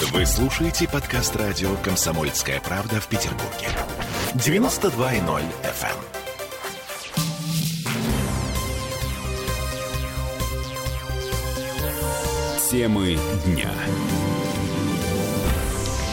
Вы слушаете подкаст радио «Комсомольская правда» в Петербурге. 92.0 FM. Темы дня.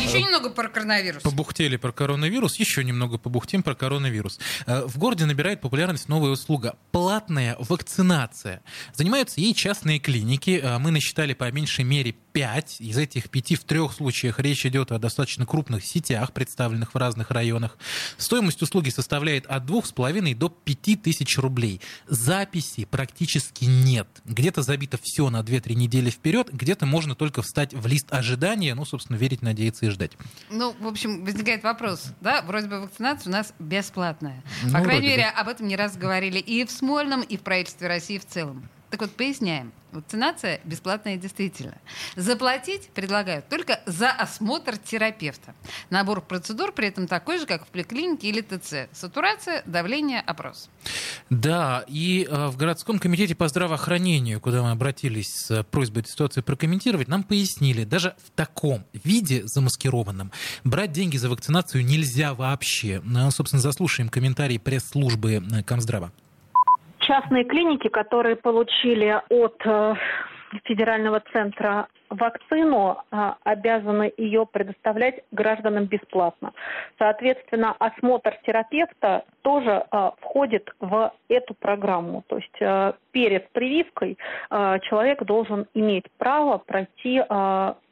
Еще немного про коронавирус. Побухтели про коронавирус, еще немного побухтим про коронавирус. Э, в городе набирает популярность новая услуга – платная вакцинация. Занимаются ей частные клиники. Э, мы насчитали по меньшей мере 5. Из этих пяти в трех случаях речь идет о достаточно крупных сетях, представленных в разных районах. Стоимость услуги составляет от 2,5 до 5 тысяч рублей. Записи практически нет. Где-то забито все на 2-3 недели вперед, где-то можно только встать в лист ожидания, ну, собственно, верить, надеяться и ждать. Ну, в общем, возникает вопрос, да, вроде бы вакцинация у нас бесплатная. Ну, По крайней вроде мере, бы. об этом не раз говорили и в Смольном, и в правительстве России в целом. Так вот, поясняем. Вакцинация бесплатная действительно. Заплатить предлагают только за осмотр терапевта. Набор процедур при этом такой же, как в поликлинике или ТЦ. Сатурация, давление, опрос. Да, и э, в городском комитете по здравоохранению, куда мы обратились с э, просьбой ситуацию прокомментировать, нам пояснили, даже в таком виде замаскированном брать деньги за вакцинацию нельзя вообще. Ну, собственно, заслушаем комментарий пресс-службы э, Комздрава. Частные клиники, которые получили от э, федерального центра вакцину, э, обязаны ее предоставлять гражданам бесплатно. Соответственно, осмотр терапевта тоже э, входит в эту программу. То есть перед прививкой человек должен иметь право пройти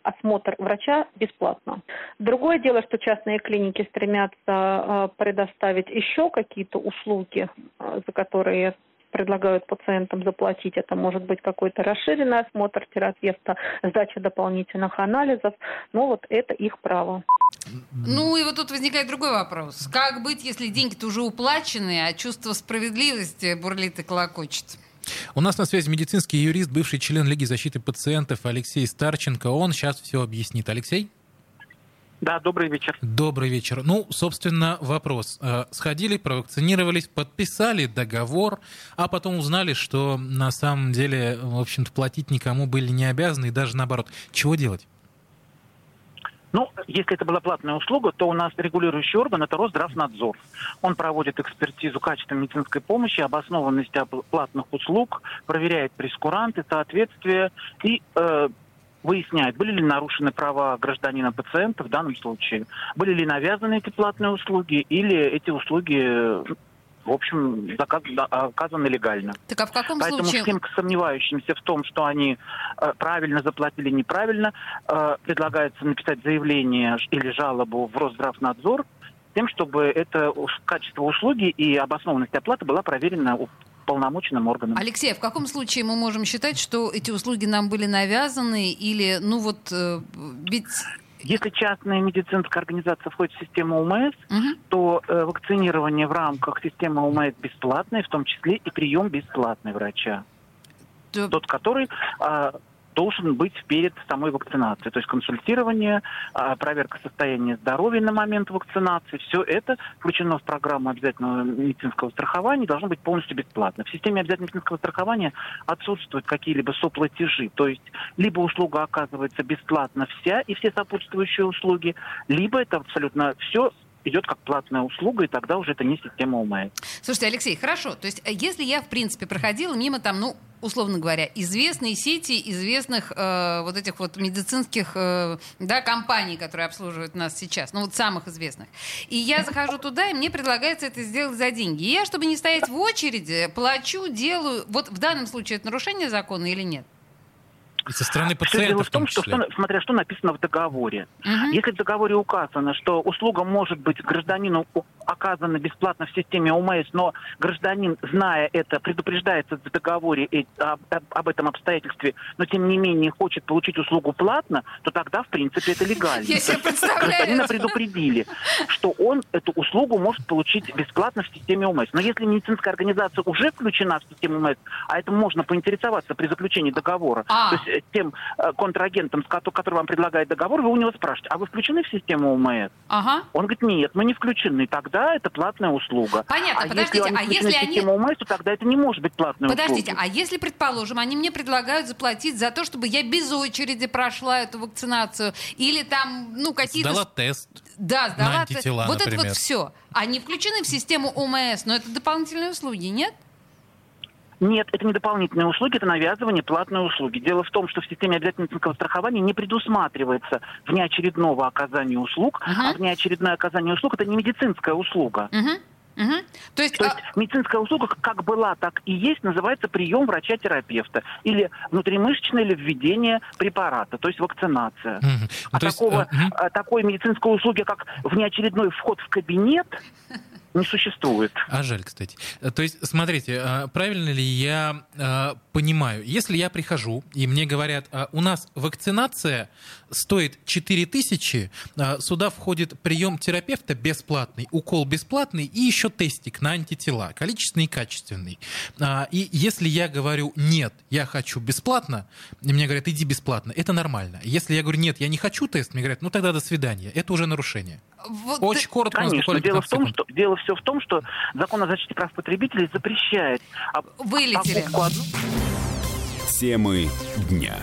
осмотр врача бесплатно. Другое дело, что частные клиники стремятся предоставить еще какие-то услуги, за которые предлагают пациентам заплатить. Это может быть какой-то расширенный осмотр терапевта, сдача дополнительных анализов. Но вот это их право. Ну и вот тут возникает другой вопрос. Как быть, если деньги-то уже уплачены, а чувство справедливости бурлит и колокочет? У нас на связи медицинский юрист, бывший член Лиги защиты пациентов Алексей Старченко. Он сейчас все объяснит. Алексей? Да, добрый вечер. Добрый вечер. Ну, собственно, вопрос. Э, Сходили, провакцинировались, подписали договор, а потом узнали, что на самом деле, в общем-то, платить никому были не обязаны, и даже наоборот. Чего делать? Ну, если это была платная услуга, то у нас регулирующий орган – это Росздравнадзор. Он проводит экспертизу качества медицинской помощи, обоснованности об- платных услуг, проверяет прескуранты, соответствие и э, выясняет, были ли нарушены права гражданина-пациента в данном случае, были ли навязаны эти платные услуги или эти услуги, в общем, заказ- да, оказаны легально. Так а в каком Поэтому случае... всем сомневающимся в том, что они э, правильно заплатили, неправильно, э, предлагается написать заявление или жалобу в Росздравнадзор тем, чтобы это качество услуги и обоснованность оплаты была проверена у- полномоченным органом. Алексей, а в каком случае мы можем считать, что эти услуги нам были навязаны или, ну вот, э, ведь... Если частная медицинская организация входит в систему УМС, Мгм. то э, вакцинирование в рамках системы УМС бесплатное, в том числе и прием бесплатный врача. То- тот, который а, должен быть перед самой вакцинацией. То есть консультирование, а, проверка состояния здоровья на момент вакцинации. Все это включено в программу обязательного медицинского страхования должно быть полностью бесплатно. В системе обязательного медицинского страхования отсутствуют какие-либо соплатежи. То есть либо услуга оказывается бесплатно вся и все сопутствующие услуги, либо это абсолютно все идет как платная услуга, и тогда уже это не система УМЭ. Слушайте, Алексей, хорошо. То есть, э, если я, в принципе, проходила мимо там, ну, условно говоря, известной сети, известных э, вот этих вот медицинских э, да, компаний, которые обслуживают нас сейчас, ну, вот самых известных. И я захожу туда, и мне предлагается это сделать за деньги. И я, чтобы не стоять в очереди, плачу, делаю. Вот в данном случае это нарушение закона или нет? И со стороны пациента дело в в том, том что, числе. что- смотря что написано в договоре. Мгм. Если в договоре указано, что услуга может быть гражданину оказана бесплатно в системе ОМС, но гражданин, зная это, предупреждается в договоре об, об- об этом обстоятельстве, но тем не менее хочет получить услугу платно, то тогда, в принципе, это легально. Я себе То есть Гражданина представляю. предупредили, что он эту услугу может получить бесплатно в системе ОМС. Но если медицинская организация уже включена в систему ОМС, а это можно поинтересоваться при заключении договора, А. то есть э, тем э, контрагентом, который вам предлагает договор, вы у него спрашиваете, а вы включены в систему ОМС? Ага. Он говорит, нет, мы не включены. Тогда это платная услуга. Понятно, а подождите, если они а если в они- систему ОМС, то тогда это не может быть платной Подождите, услугой. а если, предположим, они мне предлагают заплатить за то, чтобы я без очереди прошла эту вакцинацию, или там, ну, какие-то... Сдала тест. Да, сдала. на антитела, вот это например. вот все. Они включены в систему ОМС, но это дополнительные услуги, нет? Нет, это не дополнительные услуги, это навязывание платной услуги. Дело в том, что в системе обязательного медицинского страхования не предусматривается внеочередного оказания услуг, Ага. а внеочередное оказание услуг это не медицинская услуга. Мгм. Мгм. То есть, То есть а, медицинская услуга как была, так и есть, называется прием врача-терапевта или внутримышечное или введение препарата, то есть вакцинация. Мгм. Ну, А то есть, такого, э, мгм. а, такой медицинской услуги, как внеочередной вход в кабинет, не существует. А жаль, кстати. Э, То есть, смотрите, э, правильно ли я э, понимаю, если я прихожу, и мне говорят, «А, у нас вакцинация стоит 4 тысячи, сюда входит прием терапевта бесплатный, укол бесплатный и еще тестик на антитела, количественный и качественный. А, И если я говорю, нет, я хочу бесплатно, мне говорят, иди бесплатно, это нормально. Если я говорю, нет, я не хочу тест, мне говорят, ну тогда до свидания. Это уже нарушение. Вот Очень коротко, Конечно, дело в 15 том, что дело все в том, что закон о защите прав потребителей запрещает а, Вылетели. покупку одной- Темы дня.